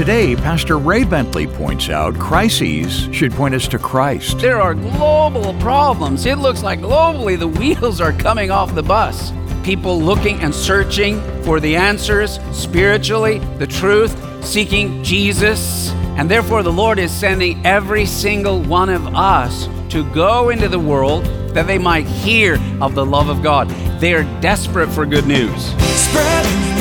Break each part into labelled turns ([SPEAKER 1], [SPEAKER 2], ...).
[SPEAKER 1] Today, Pastor Ray Bentley points out crises should point us to Christ.
[SPEAKER 2] There are global problems. It looks like globally the wheels are coming off the bus. People looking and searching for the answers spiritually, the truth, seeking Jesus. And therefore, the Lord is sending every single one of us to go into the world that they might hear of the love of God. They are desperate for good news.
[SPEAKER 3] Spread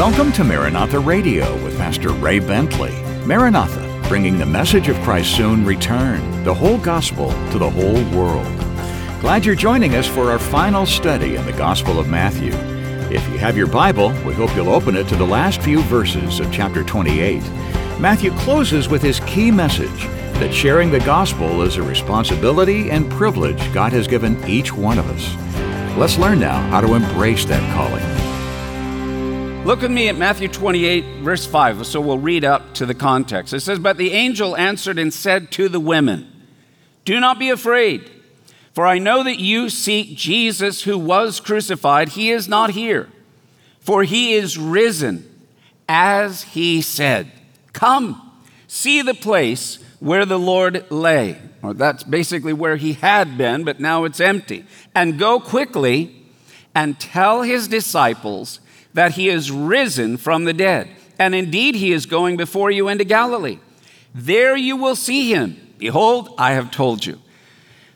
[SPEAKER 1] Welcome to Maranatha Radio with Pastor Ray Bentley. Maranatha, bringing the message of Christ's soon return, the whole gospel to the whole world. Glad you're joining us for our final study in the Gospel of Matthew. If you have your Bible, we hope you'll open it to the last few verses of chapter 28. Matthew closes with his key message that sharing the gospel is a responsibility and privilege God has given each one of us. Let's learn now how to embrace that calling.
[SPEAKER 2] Look with me at Matthew 28, verse 5. So we'll read up to the context. It says, But the angel answered and said to the women, Do not be afraid, for I know that you seek Jesus who was crucified. He is not here, for he is risen, as he said. Come, see the place where the Lord lay. Or that's basically where he had been, but now it's empty. And go quickly and tell his disciples that he is risen from the dead. And indeed, he is going before you into Galilee. There you will see him. Behold, I have told you.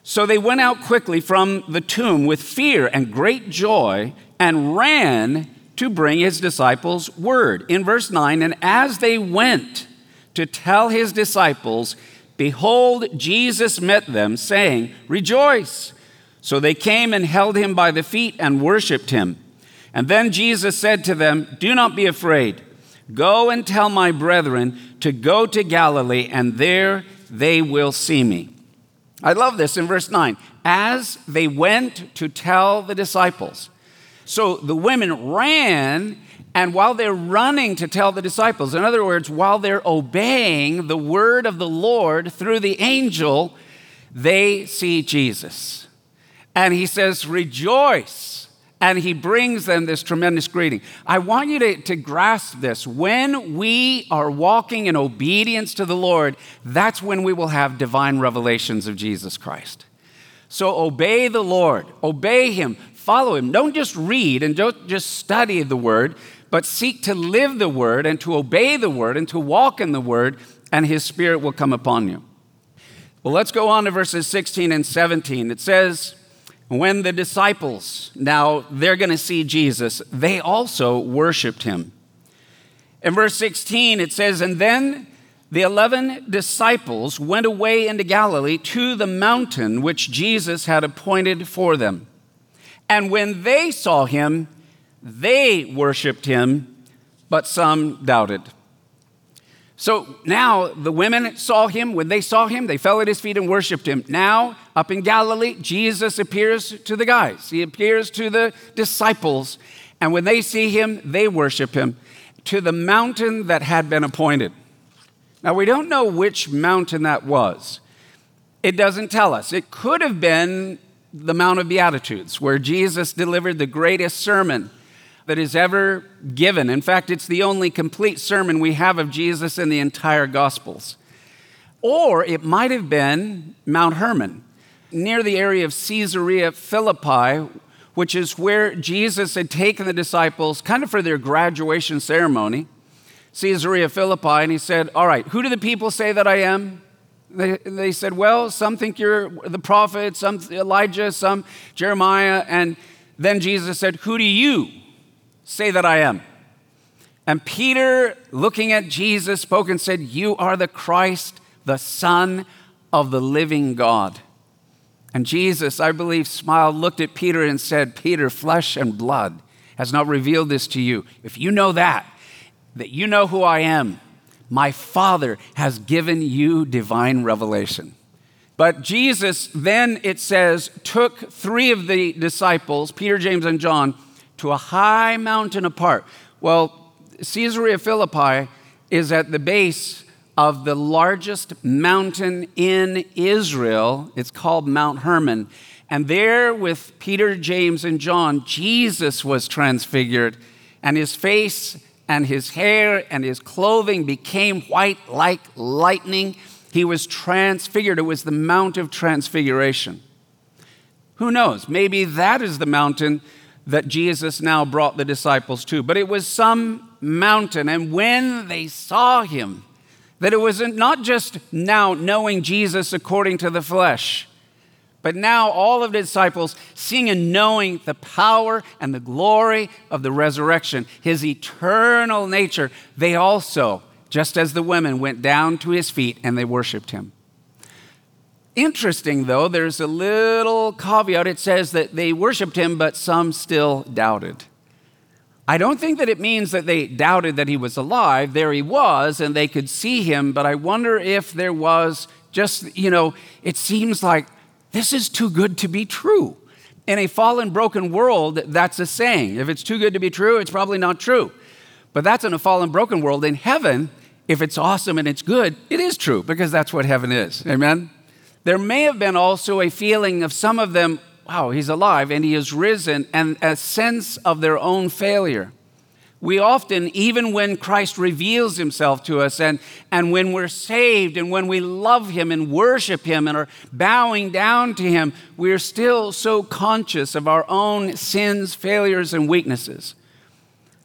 [SPEAKER 2] So they went out quickly from the tomb with fear and great joy and ran to bring his disciples word. In verse 9, and as they went to tell his disciples, behold, Jesus met them, saying, Rejoice. So they came and held him by the feet and worshiped him. And then Jesus said to them, Do not be afraid. Go and tell my brethren to go to Galilee, and there they will see me. I love this in verse 9. As they went to tell the disciples. So the women ran, and while they're running to tell the disciples, in other words, while they're obeying the word of the Lord through the angel, they see Jesus. And he says, Rejoice and he brings them this tremendous greeting. I want you to, to grasp this. When we are walking in obedience to the Lord, that's when we will have divine revelations of Jesus Christ. So obey the Lord, obey him, follow him. Don't just read and don't just study the word, but seek to live the word and to obey the word and to walk in the word, and his spirit will come upon you. Well, let's go on to verses 16 and 17. It says, when the disciples, now they're going to see Jesus, they also worshiped him. In verse 16, it says, And then the 11 disciples went away into Galilee to the mountain which Jesus had appointed for them. And when they saw him, they worshiped him, but some doubted. So now the women saw him. When they saw him, they fell at his feet and worshiped him. Now, up in Galilee, Jesus appears to the guys, he appears to the disciples. And when they see him, they worship him to the mountain that had been appointed. Now, we don't know which mountain that was. It doesn't tell us. It could have been the Mount of Beatitudes, where Jesus delivered the greatest sermon that is ever given. In fact, it's the only complete sermon we have of Jesus in the entire Gospels. Or it might have been Mount Hermon, near the area of Caesarea Philippi, which is where Jesus had taken the disciples kind of for their graduation ceremony. Caesarea Philippi, and he said, All right, who do the people say that I am? They, they said, Well, some think you're the prophet, some Elijah, some Jeremiah. And then Jesus said, Who do you say that I am? And Peter, looking at Jesus, spoke and said, You are the Christ, the Son of the living God. And Jesus, I believe, smiled, looked at Peter, and said, Peter, flesh and blood has not revealed this to you. If you know that, that you know who I am, my Father has given you divine revelation. But Jesus then, it says, took three of the disciples, Peter, James, and John, to a high mountain apart. Well, Caesarea Philippi is at the base of the largest mountain in Israel. It's called Mount Hermon. And there, with Peter, James, and John, Jesus was transfigured, and his face and his hair and his clothing became white like lightning. He was transfigured. It was the Mount of Transfiguration. Who knows? Maybe that is the mountain that Jesus now brought the disciples to. But it was some mountain, and when they saw him, that it was not just now knowing Jesus according to the flesh, but now all of the disciples seeing and knowing the power and the glory of the resurrection, his eternal nature, they also, just as the women, went down to his feet and they worshiped him. Interesting, though, there's a little caveat. It says that they worshiped him, but some still doubted. I don't think that it means that they doubted that he was alive. There he was, and they could see him, but I wonder if there was just, you know, it seems like this is too good to be true. In a fallen, broken world, that's a saying. If it's too good to be true, it's probably not true. But that's in a fallen, broken world. In heaven, if it's awesome and it's good, it is true because that's what heaven is. Amen? There may have been also a feeling of some of them, wow, he's alive and he is risen, and a sense of their own failure. We often, even when Christ reveals himself to us and, and when we're saved and when we love him and worship him and are bowing down to him, we're still so conscious of our own sins, failures, and weaknesses.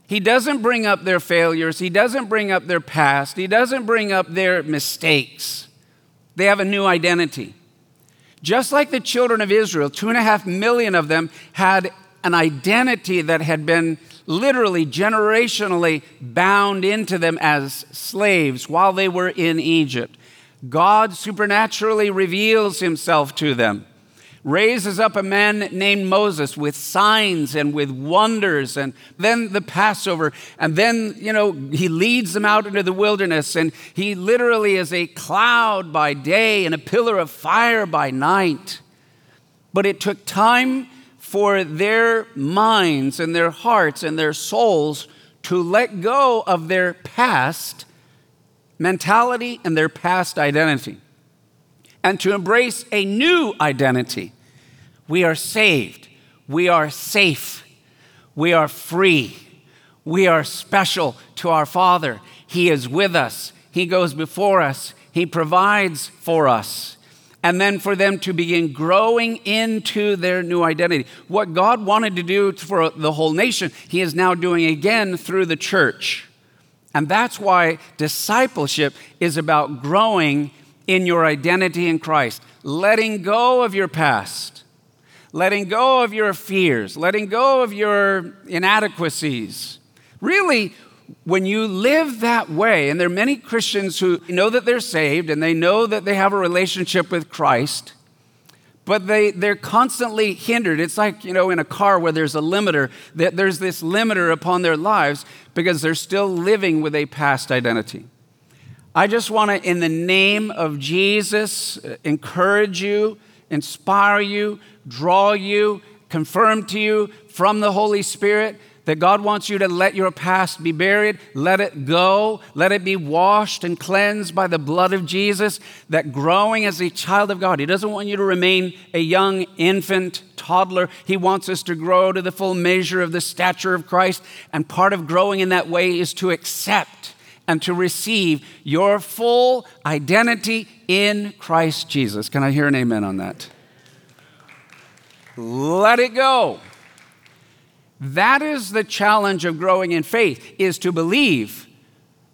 [SPEAKER 2] He doesn't bring up their failures, he doesn't bring up their past, he doesn't bring up their mistakes. They have a new identity. Just like the children of Israel, two and a half million of them had an identity that had been literally, generationally bound into them as slaves while they were in Egypt. God supernaturally reveals himself to them raises up a man named Moses with signs and with wonders, and then the Passover, and then, you know, he leads them out into the wilderness, and he literally is a cloud by day and a pillar of fire by night. But it took time for their minds and their hearts and their souls to let go of their past mentality and their past identity and to embrace a new identity. We are saved, we are safe, we are free, we are special to our Father. He is with us, He goes before us, He provides for us. And then for them to begin growing into their new identity. What God wanted to do for the whole nation, He is now doing again through the church. And that's why discipleship is about growing in your identity in Christ, letting go of your past, letting go of your fears, letting go of your inadequacies. Really, when you live that way, and there are many Christians who know that they're saved and they know that they have a relationship with Christ, but they, they're constantly hindered. It's like, you know, in a car where there's a limiter, that there's this limiter upon their lives because they're still living with a past identity. I just want to, in the name of Jesus, uh, encourage you, inspire you, draw you, confirm to you from the Holy Spirit that God wants you to let your past be buried, let it go, let it be washed and cleansed by the blood of Jesus. That growing as a child of God, He doesn't want you to remain a young infant, toddler. He wants us to grow to the full measure of the stature of Christ. And part of growing in that way is to accept and to receive your full identity in Christ Jesus. Can I hear an amen on that? Let it go. That is the challenge of growing in faith is to believe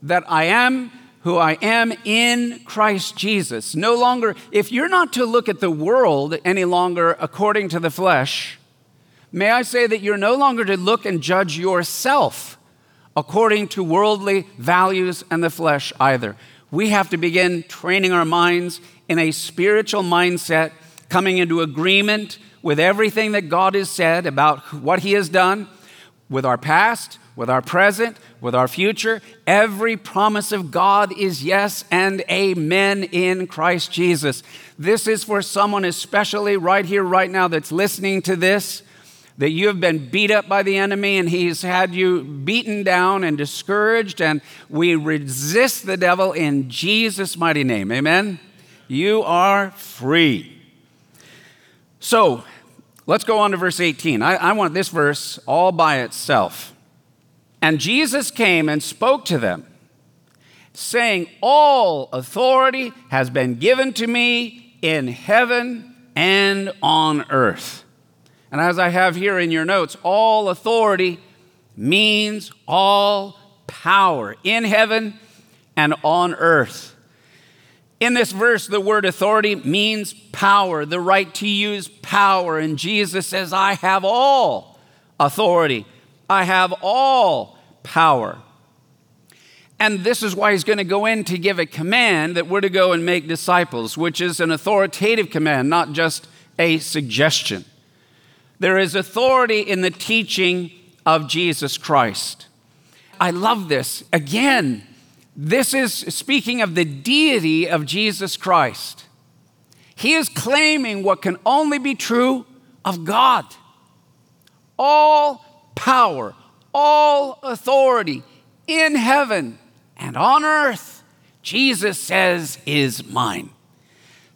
[SPEAKER 2] that I am who I am in Christ Jesus. No longer if you're not to look at the world any longer according to the flesh, may I say that you're no longer to look and judge yourself according to worldly values and the flesh either. We have to begin training our minds in a spiritual mindset, coming into agreement with everything that God has said about what He has done, with our past, with our present, with our future. Every promise of God is yes and amen in Christ Jesus. This is for someone, especially right here, right now, that's listening to this that you have been beat up by the enemy and he's had you beaten down and discouraged, and we resist the devil in Jesus' mighty name. Amen? You are free. So, let's go on to verse 18. I, I want this verse all by itself. And Jesus came and spoke to them, saying, All authority has been given to me in heaven and on earth. And as I have here in your notes, all authority means all power in heaven and on earth. In this verse, the word authority means power, the right to use power. And Jesus says, I have all authority, I have all power. And this is why he's going to go in to give a command that we're to go and make disciples, which is an authoritative command, not just a suggestion. There is authority in the teaching of Jesus Christ. I love this. Again, this is speaking of the deity of Jesus Christ. He is claiming what can only be true of God. All power, all authority in heaven and on earth, Jesus says, is mine.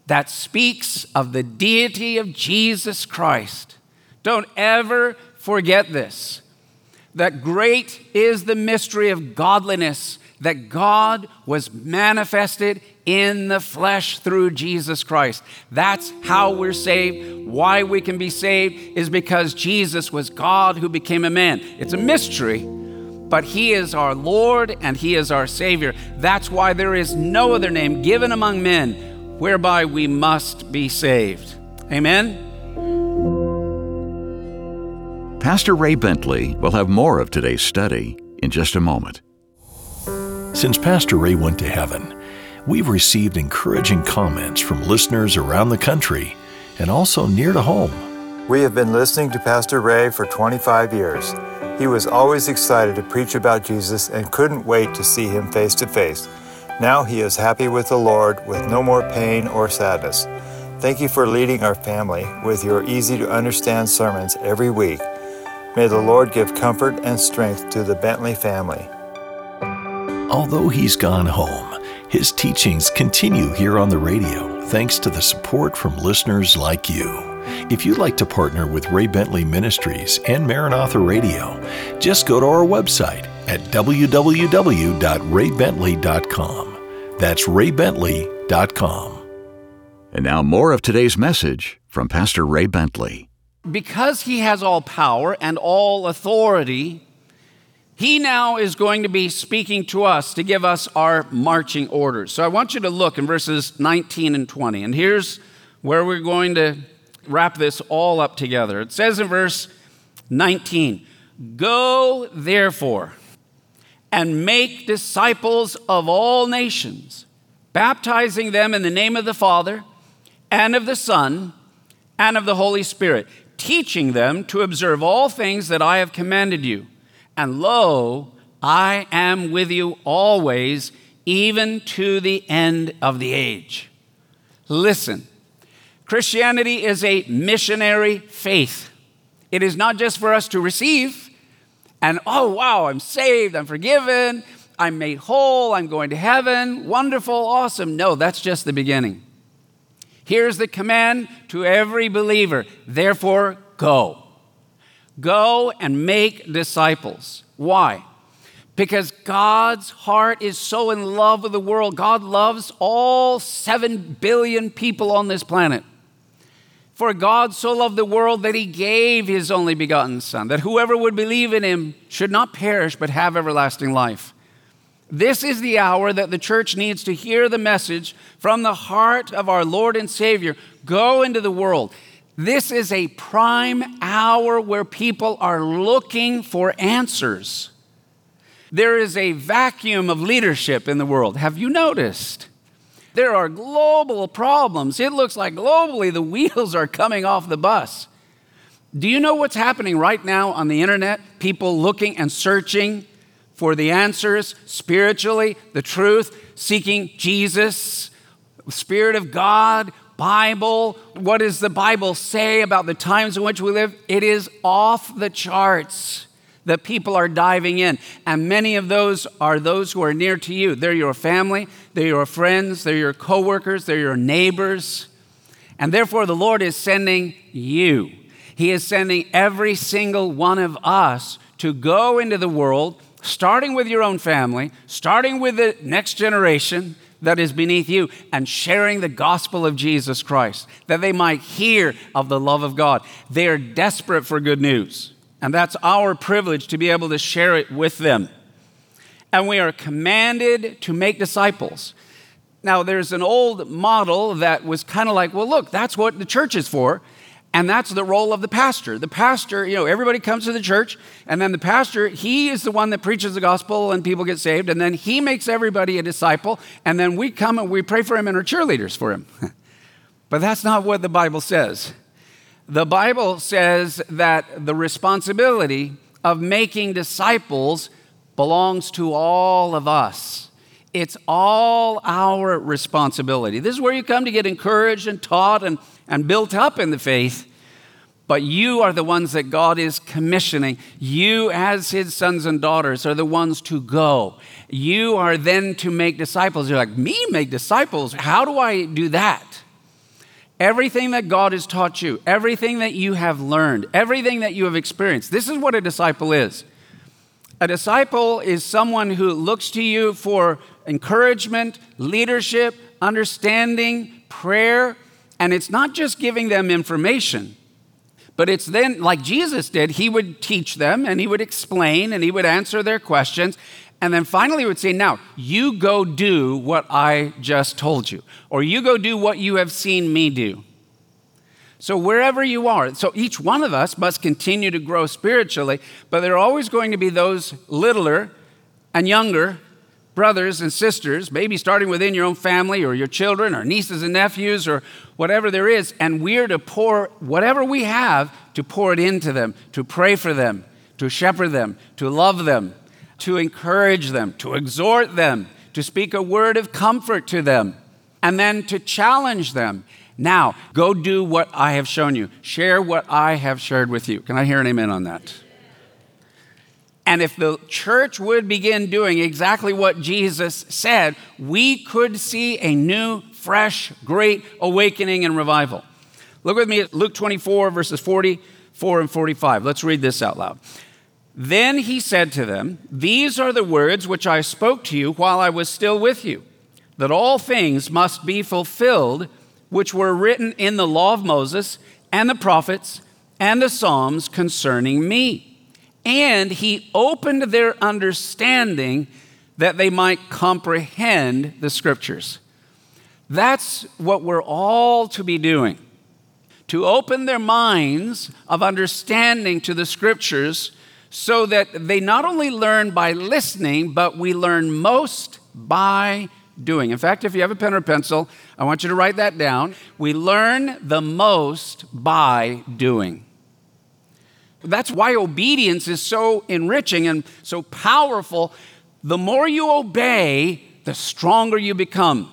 [SPEAKER 2] That speaks of the deity of Jesus Christ. Don't ever forget this that great is the mystery of godliness, that God was manifested in the flesh through Jesus Christ. That's how we're saved. Why we can be saved is because Jesus was God who became a man. It's a mystery, but He is our Lord and He is our Savior. That's why there is no other name given among men whereby we must be saved. Amen.
[SPEAKER 1] Pastor Ray Bentley will have more of today's study in just a moment.
[SPEAKER 4] Since Pastor Ray went to heaven, we've received encouraging comments from listeners around the country and also near to home.
[SPEAKER 5] We have been listening to Pastor Ray for 25 years. He was always excited to preach about Jesus and couldn't wait to see him face to face. Now he is happy with the Lord with no more pain or sadness. Thank you for leading our family with your easy to understand sermons every week. May the Lord give comfort and strength to the Bentley family.
[SPEAKER 4] Although he's gone home, his teachings continue here on the radio thanks to the support from listeners like you. If you'd like to partner with Ray Bentley Ministries and Maranatha Radio, just go to our website at www.raybentley.com. That's raybentley.com.
[SPEAKER 1] And now, more of today's message from Pastor Ray Bentley
[SPEAKER 2] because he has all power and all authority, he now is going to be speaking to us to give us our marching orders. So I want you to look in verses 19 and 20. And here's where we're going to wrap this all up together. It says in verse 19 Go therefore and make disciples of all nations, baptizing them in the name of the Father and of the Son and of the Holy Spirit teaching them to observe all things that I have commanded you. And lo, I am with you always, even to the end of the age. Listen, Christianity is a missionary faith. It is not just for us to receive and, oh, wow, I'm saved, I'm forgiven, I'm made whole, I'm going to heaven, wonderful, awesome. No, that's just the beginning. Here's the command to every believer therefore, go. Go and make disciples. Why? Because God's heart is so in love with the world. God loves all 7 billion people on this planet. For God so loved the world that he gave his only begotten Son, that whoever would believe in him should not perish but have everlasting life. This is the hour that the church needs to hear the message from the heart of our Lord and Savior go into the world. This is a prime hour where people are looking for answers. There is a vacuum of leadership in the world. Have you noticed? There are global problems. It looks like globally the wheels are coming off the bus. Do you know what's happening right now on the internet? People looking and searching for the answers spiritually, the truth, seeking Jesus, Spirit of God. Bible. What does the Bible say about the times in which we live? It is off the charts that people are diving in. And many of those are those who are near to you. They're your family, they're your friends, they're your coworkers, they're your neighbors. And therefore, the Lord is sending you. He is sending every single one of us to go into the world, starting with your own family, starting with the next generation that is beneath you, and sharing the gospel of Jesus Christ, that they might hear of the love of God. They are desperate for good news. And that's our privilege to be able to share it with them. And we are commanded to make disciples. Now, there's an old model that was kind of like, well, look, that's what the church is for. And that's the role of the pastor. The pastor, you know, everybody comes to the church, and then the pastor, he is the one that preaches the gospel and people get saved, and then he makes everybody a disciple, and then we come and we pray for him and are cheerleaders for him. but that's not what the Bible says. The Bible says that the responsibility of making disciples belongs to all of us. It's all our responsibility. This is where you come to get encouraged and taught and, and built up in the faith. But you are the ones that God is commissioning. You, as His sons and daughters, are the ones to go. You are then to make disciples. You're like, me make disciples? How do I do that? Everything that God has taught you, everything that you have learned, everything that you have experienced, this is what a disciple is. A disciple is someone who looks to you for encouragement, leadership, understanding, prayer, and it's not just giving them information, but it's then, like Jesus did, he would teach them and he would explain and he would answer their questions. And then finally, he would say, Now, you go do what I just told you, or you go do what you have seen me do. So, wherever you are, so each one of us must continue to grow spiritually, but there are always going to be those littler and younger brothers and sisters, maybe starting within your own family or your children or nieces and nephews or whatever there is, and we're to pour whatever we have to pour it into them, to pray for them, to shepherd them, to love them, to encourage them, to exhort them, to speak a word of comfort to them, and then to challenge them. Now, go do what I have shown you. Share what I have shared with you. Can I hear an amen on that? And if the church would begin doing exactly what Jesus said, we could see a new, fresh, great awakening and revival. Look with me at Luke 24, verses 44 and 45. Let's read this out loud. Then he said to them, These are the words which I spoke to you while I was still with you, that all things must be fulfilled which were written in the law of Moses and the prophets and the Psalms concerning me. And he opened their understanding that they might comprehend the scriptures. That's what we're all to be doing to open their minds of understanding to the scriptures so that they not only learn by listening, but we learn most by doing. In fact, if you have a pen or pencil, I want you to write that down. We learn the most by doing. That's why obedience is so enriching and so powerful. The more you obey, the stronger you become,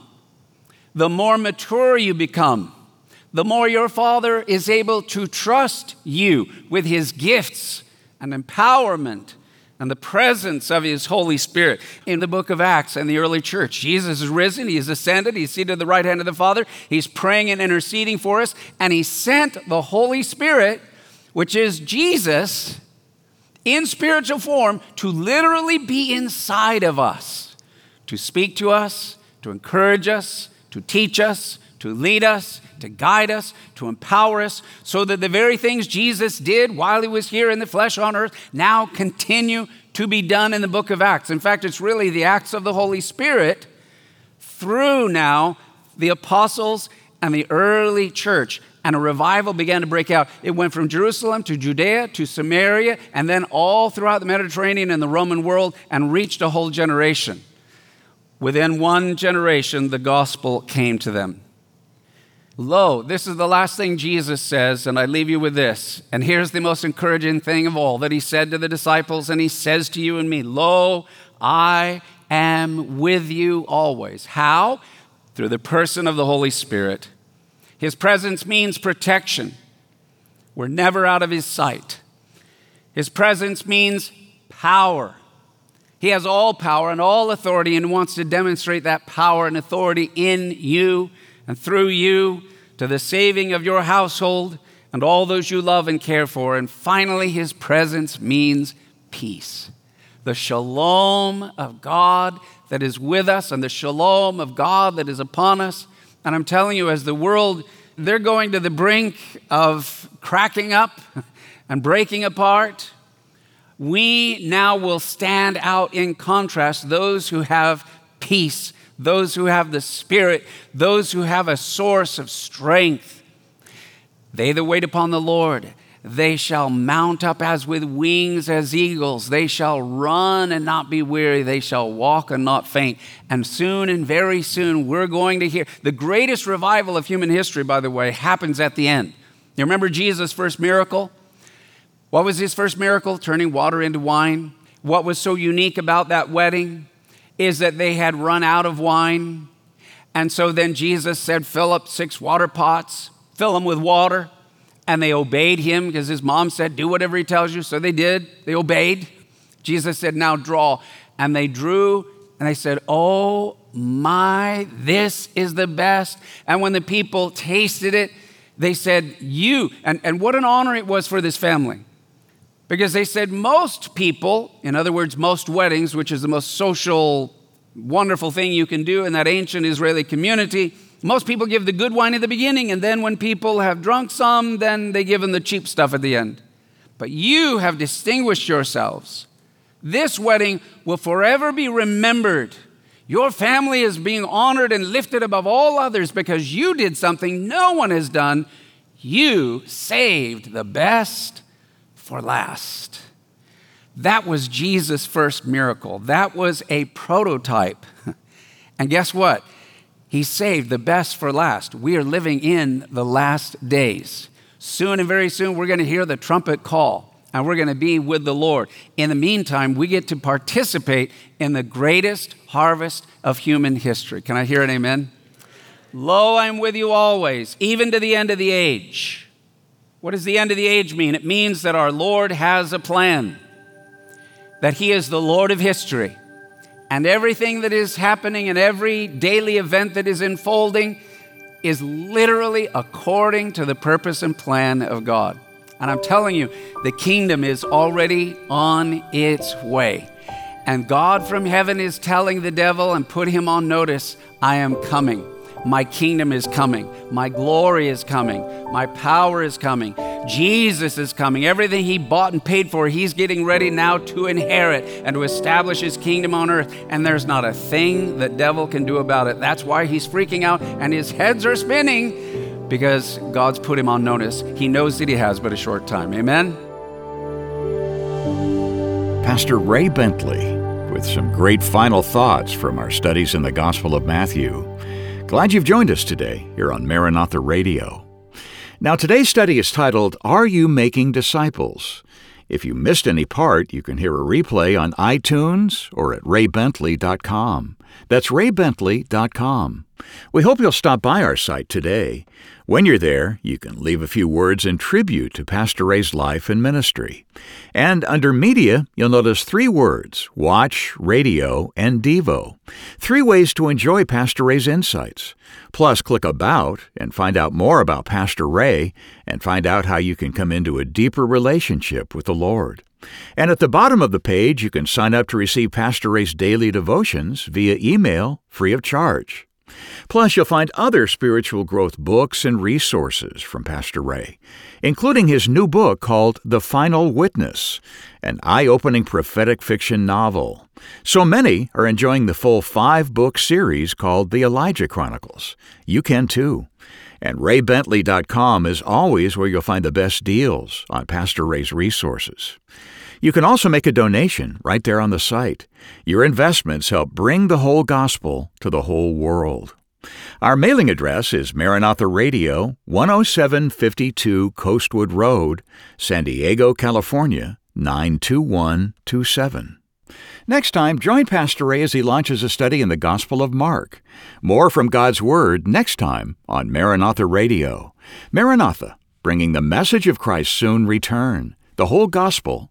[SPEAKER 2] the more mature you become, the more your Father is able to trust you with His gifts and empowerment and the presence of his Holy Spirit. In the book of Acts and the early church, Jesus is risen, he is ascended, he's seated at the right hand of the Father, he's praying and interceding for us, and he sent the Holy Spirit, which is Jesus, in spiritual form to literally be inside of us, to speak to us, to encourage us, to teach us, to lead us, to guide us, to empower us, so that the very things Jesus did while he was here in the flesh on earth now continue to be done in the book of Acts. In fact, it's really the acts of the Holy Spirit through now the apostles and the early church. And a revival began to break out. It went from Jerusalem to Judea to Samaria and then all throughout the Mediterranean and the Roman world and reached a whole generation. Within one generation, the gospel came to them. Lo, this is the last thing Jesus says, and I leave you with this. And here's the most encouraging thing of all that he said to the disciples, and he says to you and me Lo, I am with you always. How? Through the person of the Holy Spirit. His presence means protection. We're never out of His sight. His presence means power. He has all power and all authority and wants to demonstrate that power and authority in you and through you to the saving of your household and all those you love and care for. And finally, His presence means peace. The shalom of God that is with us and the shalom of God that is upon us. And I'm telling you, as the world, they're going to the brink of cracking up and breaking apart. We now will stand out in contrast, those who have peace, those who have the Spirit, those who have a source of strength. They that wait upon the Lord they shall mount up as with wings as eagles. They shall run and not be weary. They shall walk and not faint. And soon and very soon, we're going to hear the greatest revival of human history, by the way, happens at the end. You remember Jesus' first miracle? What was his first miracle? Turning water into wine. What was so unique about that wedding is that they had run out of wine. And so then Jesus said, Fill up six water pots, fill them with water and they obeyed him because his mom said, Do whatever he tells you. So they did. They obeyed. Jesus said, Now draw. And they drew, and they said, Oh my, this is the best. And when the people tasted it, they said, You. And, and what an honor it was for this family. Because they said, Most people, in other words, most weddings, which is the most social, wonderful thing you can do in that ancient Israeli community, most people give the good wine at the beginning, and then when people have drunk some, then they give them the cheap stuff at the end. But you have distinguished yourselves. This wedding will forever be remembered. Your family is being honored and lifted above all others because you did something no one has done. You saved the best for last. That was Jesus' first miracle. That was a prototype. And guess what? He saved the best for last. We are living in the last days. Soon and very soon, we're going to hear the trumpet call and we're going to be with the Lord. In the meantime, we get to participate in the greatest harvest of human history. Can I hear an amen? Lo, I'm with you always, even to the end of the age. What does the end of the age mean? It means that our Lord has a plan, that He is the Lord of history and everything that is happening and every daily event that is unfolding is literally according to the purpose and plan of God. And I'm telling you, the kingdom is already on its way. And God from heaven is telling the devil and put him on notice I am coming. My kingdom is coming. My glory is coming. My power is coming. Jesus is coming. Everything he bought and paid for, he's getting ready now to inherit and to establish his kingdom on earth. And there's not a thing the devil can do about it. That's why he's freaking out and his heads are spinning because God's put him on notice. He knows that he has but a short time. Amen.
[SPEAKER 1] Pastor Ray Bentley with some great final thoughts from our studies in the Gospel of Matthew. Glad you've joined us today here on Maranatha Radio. Now, today's study is titled, Are You Making Disciples? If you missed any part, you can hear a replay on iTunes or at raybentley.com. That's raybentley.com. We hope you'll stop by our site today. When you're there, you can leave a few words in tribute to Pastor Ray's life and ministry. And under Media, you'll notice three words Watch, Radio, and Devo. Three ways to enjoy Pastor Ray's insights. Plus, click About and find out more about Pastor Ray and find out how you can come into a deeper relationship with the Lord. And at the bottom of the page, you can sign up to receive Pastor Ray's daily devotions via email free of charge. Plus, you'll find other spiritual growth books and resources from Pastor Ray, including his new book called The Final Witness, an eye opening prophetic fiction novel. So many are enjoying the full five book series called The Elijah Chronicles. You can too. And raybentley.com is always where you'll find the best deals on Pastor Ray's resources. You can also make a donation right there on the site. Your investments help bring the whole gospel to the whole world. Our mailing address is Maranatha Radio, 10752 Coastwood Road, San Diego, California, 92127. Next time, join Pastor Ray as he launches a study in the Gospel of Mark. More from God's Word next time on Maranatha Radio. Maranatha, bringing the message of Christ's soon return, the whole gospel